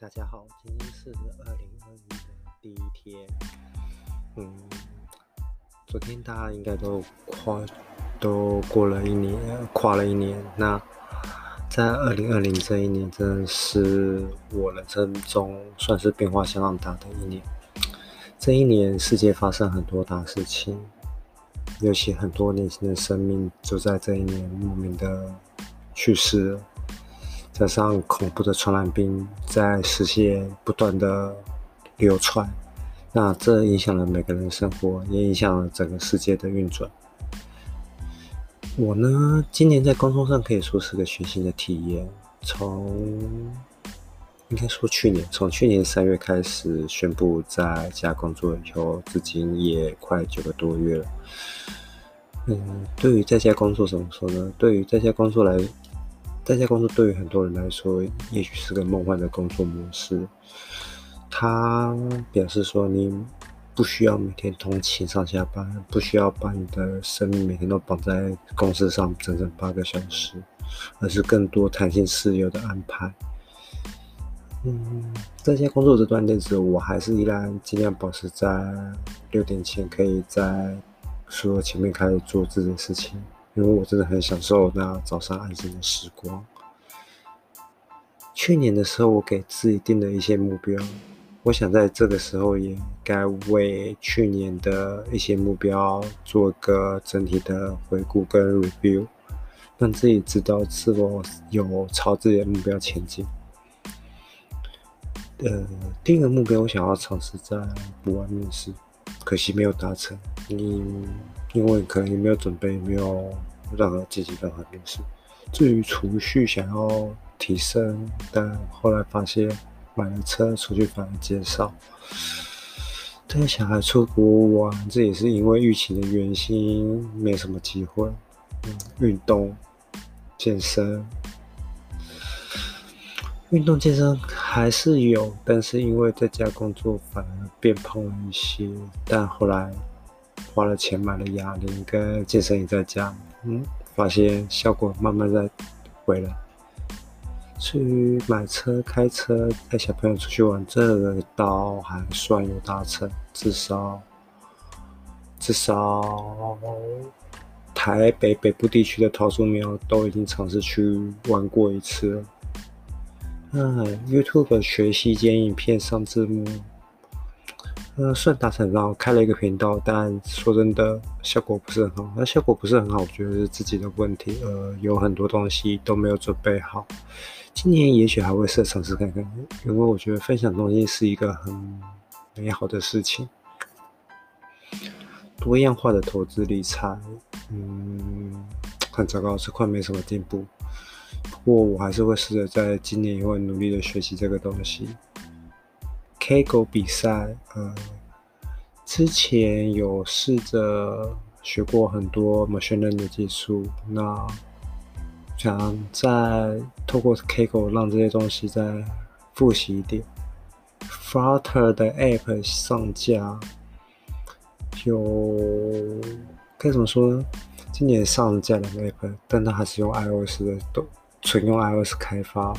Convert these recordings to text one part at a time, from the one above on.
大家好，今天是二零二一的第一天。嗯，昨天大家应该都跨都过了一年，跨了一年。那在二零二零这一年，真的是我人生中算是变化相当大的一年。这一年，世界发生很多大事情，尤其很多年轻的生命就在这一年莫名的去世了。加上恐怖的传染病在世界不断的流传，那这影响了每个人的生活，也影响了整个世界的运转。我呢，今年在工作上可以说是个全新的体验。从应该说去年，从去年三月开始宣布在家工作以后，至今也快九个多月了。嗯，对于在家工作怎么说呢？对于在家工作来。在家工作对于很多人来说，也许是个梦幻的工作模式。它表示说，你不需要每天通勤上下班，不需要把你的生命每天都绑在公司上整整八个小时，而是更多弹性自由的安排。嗯，在家工作这段日子，我还是依然尽量保持在六点前可以在书桌前面开始做自己的事情。因为我真的很享受那早上安静的时光。去年的时候，我给自己定了一些目标，我想在这个时候也该为去年的一些目标做个整体的回顾跟 review，让自己知道是否有朝自己的目标前进。呃，第一个目标，我想要尝试在国外面试，可惜没有达成。你。因为可能也没有准备，没有任何积极任何面试。至于储蓄想要提升，但后来发现买了车，储蓄反而减少。带小孩出国玩，这也是因为疫情的原因，没什么机会。嗯，运动、健身，运动健身还是有，但是因为在家工作，反而变胖了一些。但后来。花了钱买了哑铃跟健身椅在家，嗯，发现效果慢慢在回来。至于买车、开车带小朋友出去玩，这个倒还算有达成，至少至少台北北部地区的桃树苗都已经尝试去玩过一次了。嗯，YouTube 学习剪影片上字幕。呃，算达成，然后开了一个频道，但说真的，效果不是很好。那效果不是很好，我觉得是自己的问题。呃，有很多东西都没有准备好。今年也许还会试尝试看看，因为我觉得分享东西是一个很美好的事情。多样化的投资理财，嗯，很糟糕，这块没什么进步。不过我还是会试着在今年也会努力的学习这个东西。Kaggle 比赛，呃，之前有试着学过很多 machine learning 的技术，那想再透过 Kaggle 让这些东西再复习一点。Flutter 的 App 上架，有该怎么说呢？今年上架两个 App，但它还是用 iOS 的，都纯用 iOS 开发。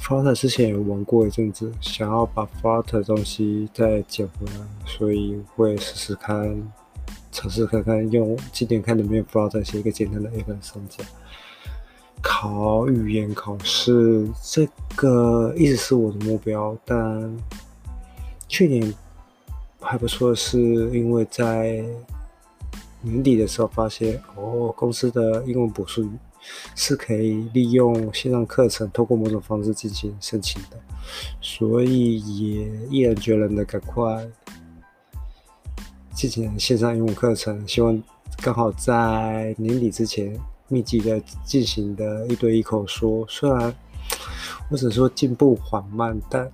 Flutter 之前有玩过一阵子，想要把 Flutter 东西再捡回来，所以会试试看，尝试看看用今年看能不能 Flutter 写一个简单的 App 上架。考语言考试这个一直是我的目标，但去年还不错是，因为在年底的时候发现，哦，公司的英文补述是可以利用线上课程，透过某种方式进行申请的，所以也毅然决然的赶快进行线上英文课程，希望刚好在年底之前密集的进行的一对一口说，虽然我只说进步缓慢，但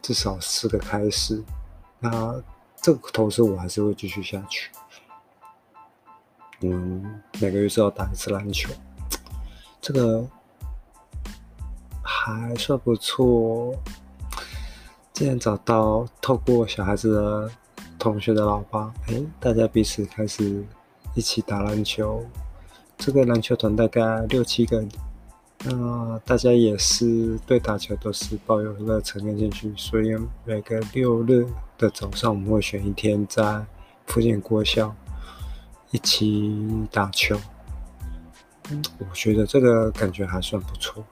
至少是个开始。那这个投资我还是会继续下去。嗯，每个月是要打一次篮球，这个还算不错。既然找到透过小孩子的同学的老爸，哎，大家彼此开始一起打篮球。这个篮球团大概六七个人那大家也是对打球都是抱有热忱跟兴趣，所以每个六日的早上，我们会选一天在附近国校一起打球。嗯，我觉得这个感觉还算不错。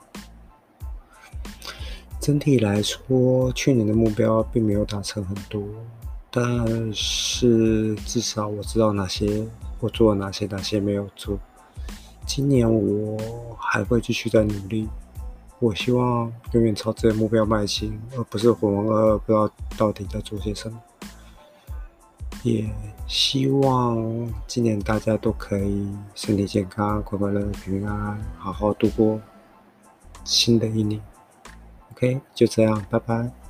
整体来说，去年的目标并没有达成很多，但是至少我知道哪些我做了哪些，哪些没有做。今年我还会继续在努力，我希望永远朝这个目标迈进，而不是浑浑噩噩不知道到底在做些什么。也希望今年大家都可以身体健康、快快乐乐、平平安安，好好度过新的一年。OK，就这样，拜拜。